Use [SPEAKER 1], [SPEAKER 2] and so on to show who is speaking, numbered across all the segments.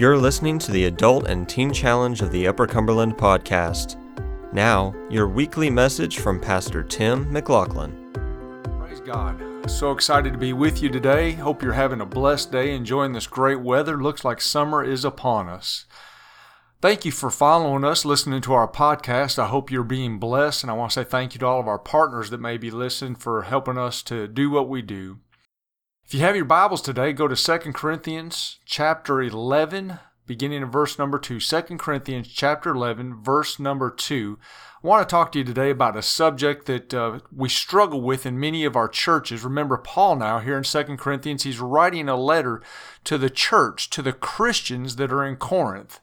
[SPEAKER 1] You're listening to the Adult and Teen Challenge of the Upper Cumberland podcast. Now, your weekly message from Pastor Tim McLaughlin.
[SPEAKER 2] Praise God. So excited to be with you today. Hope you're having a blessed day, enjoying this great weather. Looks like summer is upon us. Thank you for following us, listening to our podcast. I hope you're being blessed, and I want to say thank you to all of our partners that may be listening for helping us to do what we do. If you have your Bibles today, go to 2 Corinthians chapter 11, beginning in verse number 2. 2 Corinthians chapter 11, verse number 2. I want to talk to you today about a subject that uh, we struggle with in many of our churches. Remember, Paul now here in 2 Corinthians, he's writing a letter to the church, to the Christians that are in Corinth.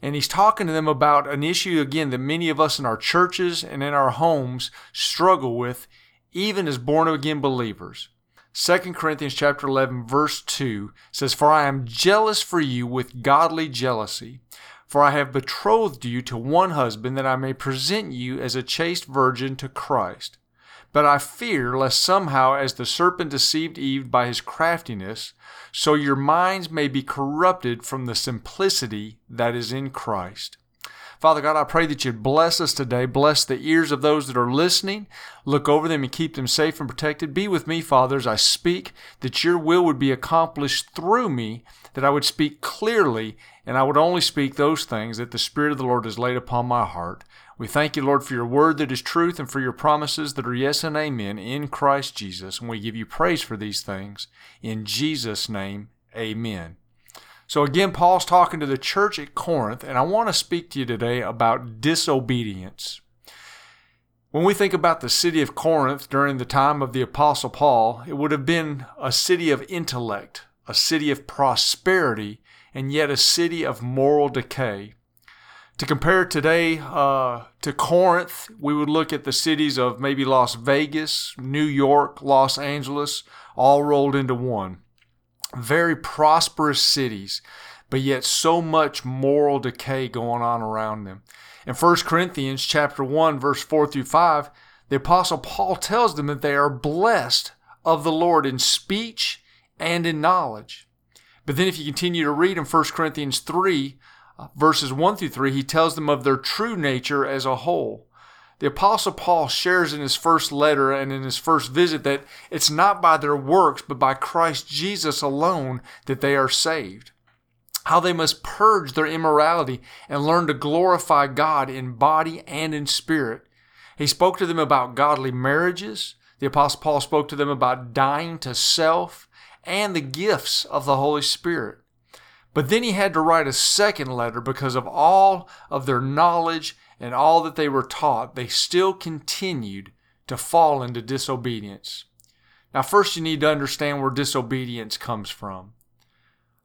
[SPEAKER 2] And he's talking to them about an issue, again, that many of us in our churches and in our homes struggle with, even as born again believers. 2 Corinthians chapter 11 verse 2 says, For I am jealous for you with godly jealousy. For I have betrothed you to one husband that I may present you as a chaste virgin to Christ. But I fear lest somehow, as the serpent deceived Eve by his craftiness, so your minds may be corrupted from the simplicity that is in Christ. Father God, I pray that you'd bless us today. Bless the ears of those that are listening. Look over them and keep them safe and protected. Be with me, Father, as I speak, that your will would be accomplished through me, that I would speak clearly, and I would only speak those things that the Spirit of the Lord has laid upon my heart. We thank you, Lord, for your word that is truth and for your promises that are yes and amen in Christ Jesus. And we give you praise for these things. In Jesus' name, amen. So again, Paul's talking to the church at Corinth, and I want to speak to you today about disobedience. When we think about the city of Corinth during the time of the Apostle Paul, it would have been a city of intellect, a city of prosperity, and yet a city of moral decay. To compare today uh, to Corinth, we would look at the cities of maybe Las Vegas, New York, Los Angeles, all rolled into one very prosperous cities, but yet so much moral decay going on around them. In 1 Corinthians chapter 1 verse 4 through 5, the apostle Paul tells them that they are blessed of the Lord in speech and in knowledge. But then if you continue to read in 1 Corinthians 3 uh, verses 1 through 3, he tells them of their true nature as a whole. The Apostle Paul shares in his first letter and in his first visit that it's not by their works, but by Christ Jesus alone that they are saved. How they must purge their immorality and learn to glorify God in body and in spirit. He spoke to them about godly marriages. The Apostle Paul spoke to them about dying to self and the gifts of the Holy Spirit. But then he had to write a second letter because of all of their knowledge and all that they were taught, they still continued to fall into disobedience. Now, first, you need to understand where disobedience comes from.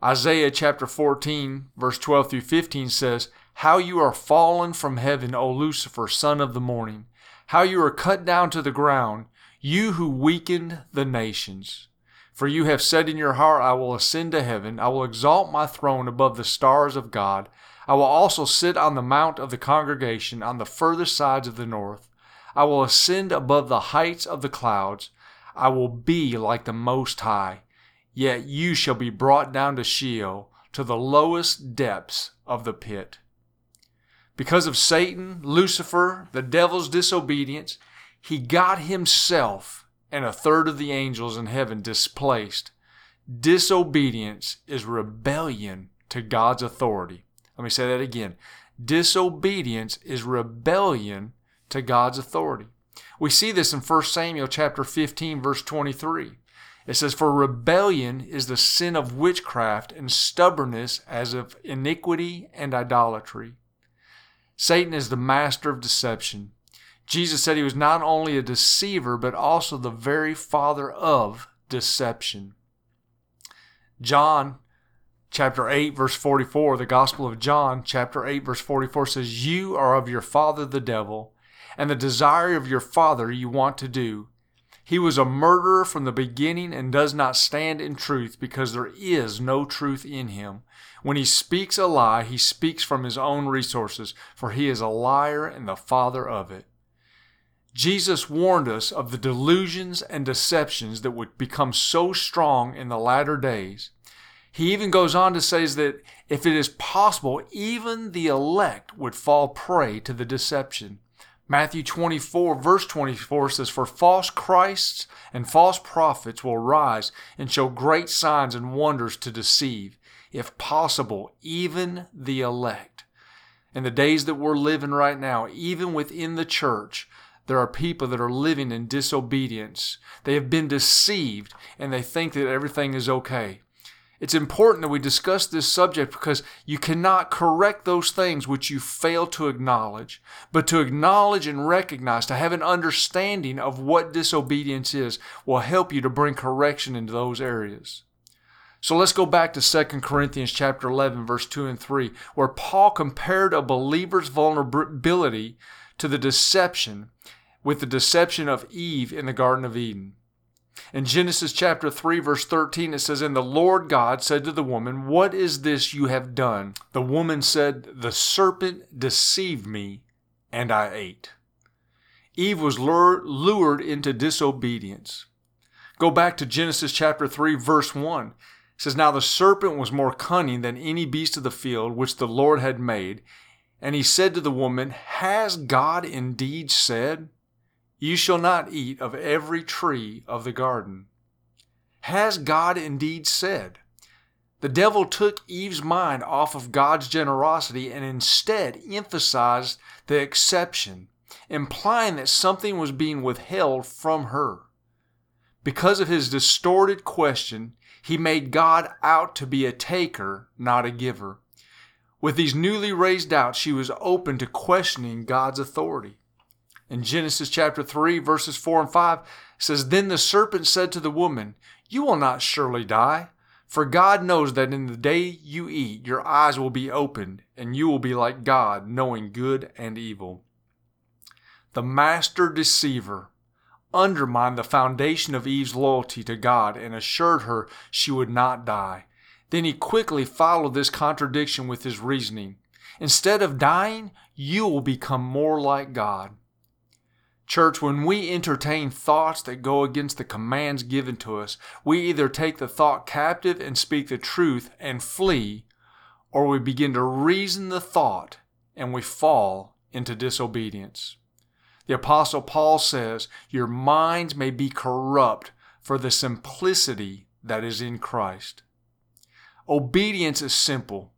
[SPEAKER 2] Isaiah chapter 14, verse 12 through 15 says, How you are fallen from heaven, O Lucifer, son of the morning! How you are cut down to the ground, you who weakened the nations! For you have said in your heart, I will ascend to heaven, I will exalt my throne above the stars of God. I will also sit on the mount of the congregation on the further sides of the north. I will ascend above the heights of the clouds. I will be like the Most High. Yet you shall be brought down to Sheol, to the lowest depths of the pit. Because of Satan, Lucifer, the devil's disobedience, he got himself and a third of the angels in heaven displaced. Disobedience is rebellion to God's authority. Let me say that again. Disobedience is rebellion to God's authority. We see this in 1 Samuel chapter 15 verse 23. It says, For rebellion is the sin of witchcraft, and stubbornness as of iniquity and idolatry. Satan is the master of deception. Jesus said he was not only a deceiver, but also the very father of deception. John chapter 8, verse 44, the Gospel of John, chapter 8, verse 44 says, You are of your father the devil, and the desire of your father you want to do. He was a murderer from the beginning and does not stand in truth because there is no truth in him. When he speaks a lie, he speaks from his own resources, for he is a liar and the father of it. Jesus warned us of the delusions and deceptions that would become so strong in the latter days He even goes on to say that if it is possible, even the elect would fall prey to the deception. Matthew 24, verse 24 says, For false Christs and false prophets will rise and show great signs and wonders to deceive, if possible, even the elect. In the days that we're living right now, even within the church, there are people that are living in disobedience. They have been deceived and they think that everything is okay. It's important that we discuss this subject because you cannot correct those things which you fail to acknowledge. But to acknowledge and recognize, to have an understanding of what disobedience is, will help you to bring correction into those areas. So let's go back to 2 Corinthians chapter 11 verse 2 and 3 where Paul compared a believer's vulnerability to the deception with the deception of Eve in the garden of Eden. In Genesis chapter 3, verse 13, it says, And the Lord God said to the woman, What is this you have done? The woman said, The serpent deceived me, and I ate. Eve was lured into disobedience. Go back to Genesis chapter 3, verse 1. It says, Now the serpent was more cunning than any beast of the field which the Lord had made. And he said to the woman, Has God indeed said, you shall not eat of every tree of the garden. Has God indeed said? The devil took Eve's mind off of God's generosity and instead emphasized the exception, implying that something was being withheld from her. Because of his distorted question, he made God out to be a taker, not a giver. With these newly raised doubts, she was open to questioning God's authority. In Genesis chapter 3, verses 4 and 5, says, Then the serpent said to the woman, You will not surely die, for God knows that in the day you eat, your eyes will be opened, and you will be like God, knowing good and evil. The master deceiver undermined the foundation of Eve's loyalty to God and assured her she would not die. Then he quickly followed this contradiction with his reasoning. Instead of dying, you will become more like God. Church, when we entertain thoughts that go against the commands given to us, we either take the thought captive and speak the truth and flee, or we begin to reason the thought and we fall into disobedience. The Apostle Paul says, Your minds may be corrupt for the simplicity that is in Christ. Obedience is simple.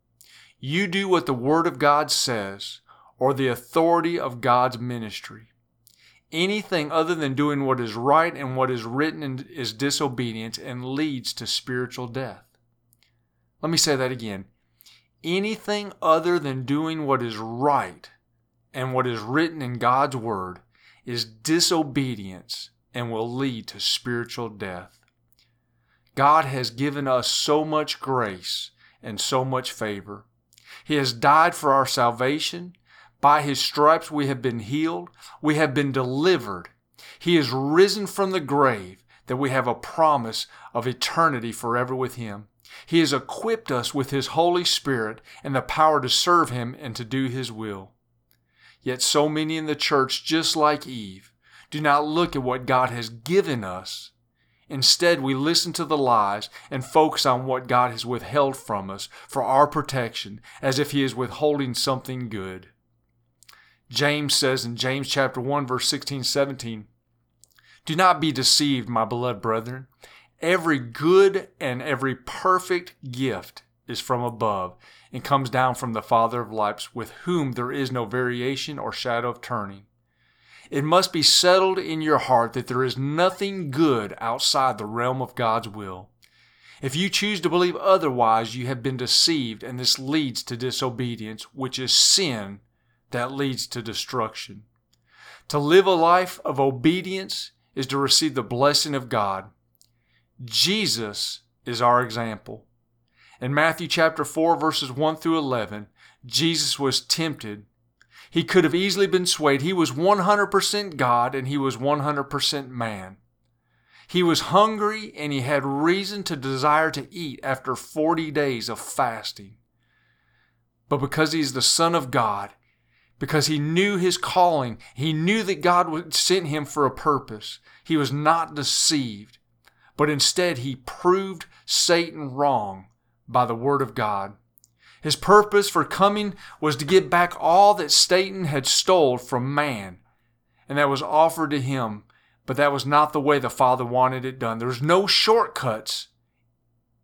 [SPEAKER 2] You do what the Word of God says, or the authority of God's ministry. Anything other than doing what is right and what is written is disobedience and leads to spiritual death. Let me say that again. Anything other than doing what is right and what is written in God's Word is disobedience and will lead to spiritual death. God has given us so much grace and so much favor. He has died for our salvation by his stripes we have been healed, we have been delivered. He is risen from the grave that we have a promise of eternity forever with him. He has equipped us with his Holy Spirit and the power to serve him and to do his will. Yet so many in the church, just like Eve, do not look at what God has given us. Instead, we listen to the lies and focus on what God has withheld from us for our protection, as if He is withholding something good. James says in James chapter 1 verse 16 17, Do not be deceived, my beloved brethren. Every good and every perfect gift is from above and comes down from the Father of lights, with whom there is no variation or shadow of turning. It must be settled in your heart that there is nothing good outside the realm of God's will. If you choose to believe otherwise, you have been deceived, and this leads to disobedience, which is sin that leads to destruction. To live a life of obedience is to receive the blessing of God. Jesus is our example. In Matthew chapter 4 verses 1 through 11, Jesus was tempted. He could have easily been swayed. He was 100% God and he was 100% man. He was hungry and he had reason to desire to eat after 40 days of fasting. But because he is the Son of God, because he knew his calling. He knew that God sent him for a purpose. He was not deceived, but instead he proved Satan wrong by the Word of God. His purpose for coming was to get back all that Satan had stole from man, and that was offered to him, but that was not the way the Father wanted it done. There's no shortcuts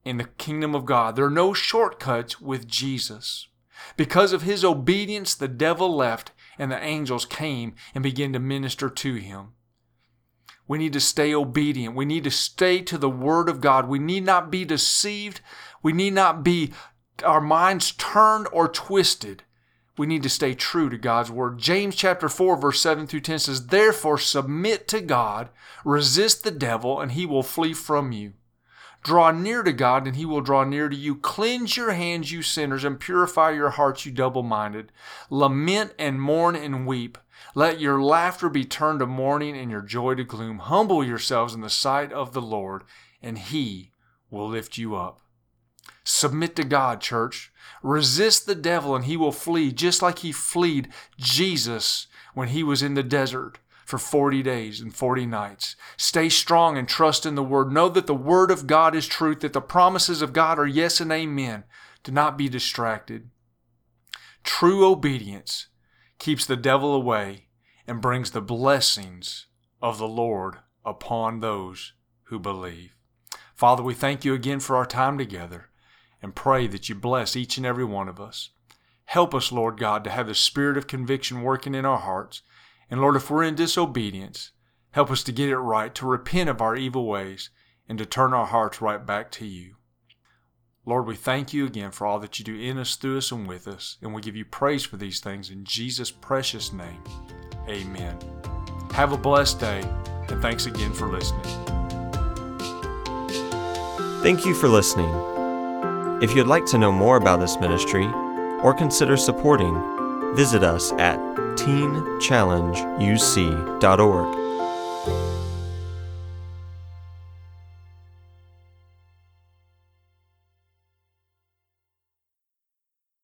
[SPEAKER 2] in the kingdom of God. There are no shortcuts with Jesus. Because of his obedience, the devil left and the angels came and began to minister to him. We need to stay obedient. We need to stay to the Word of God. We need not be deceived. We need not be our minds turned or twisted. We need to stay true to God's Word. James chapter 4, verse 7 through 10 says, Therefore submit to God, resist the devil, and he will flee from you. Draw near to God, and he will draw near to you. Cleanse your hands, you sinners, and purify your hearts, you double minded. Lament and mourn and weep. Let your laughter be turned to mourning and your joy to gloom. Humble yourselves in the sight of the Lord, and he will lift you up. Submit to God, church. Resist the devil, and he will flee, just like he fled Jesus when he was in the desert for 40 days and 40 nights. Stay strong and trust in the Word. Know that the Word of God is truth, that the promises of God are yes and amen. Do not be distracted. True obedience keeps the devil away and brings the blessings of the Lord upon those who believe. Father, we thank you again for our time together and pray that you bless each and every one of us. Help us, Lord God, to have the spirit of conviction working in our hearts and Lord, if we're in disobedience, help us to get it right, to repent of our evil ways, and to turn our hearts right back to you. Lord, we thank you again for all that you do in us, through us, and with us, and we give you praise for these things in Jesus' precious name. Amen. Have a blessed day, and thanks again for listening.
[SPEAKER 1] Thank you for listening. If you'd like to know more about this ministry or consider supporting, visit us at teenchallengeuc.org.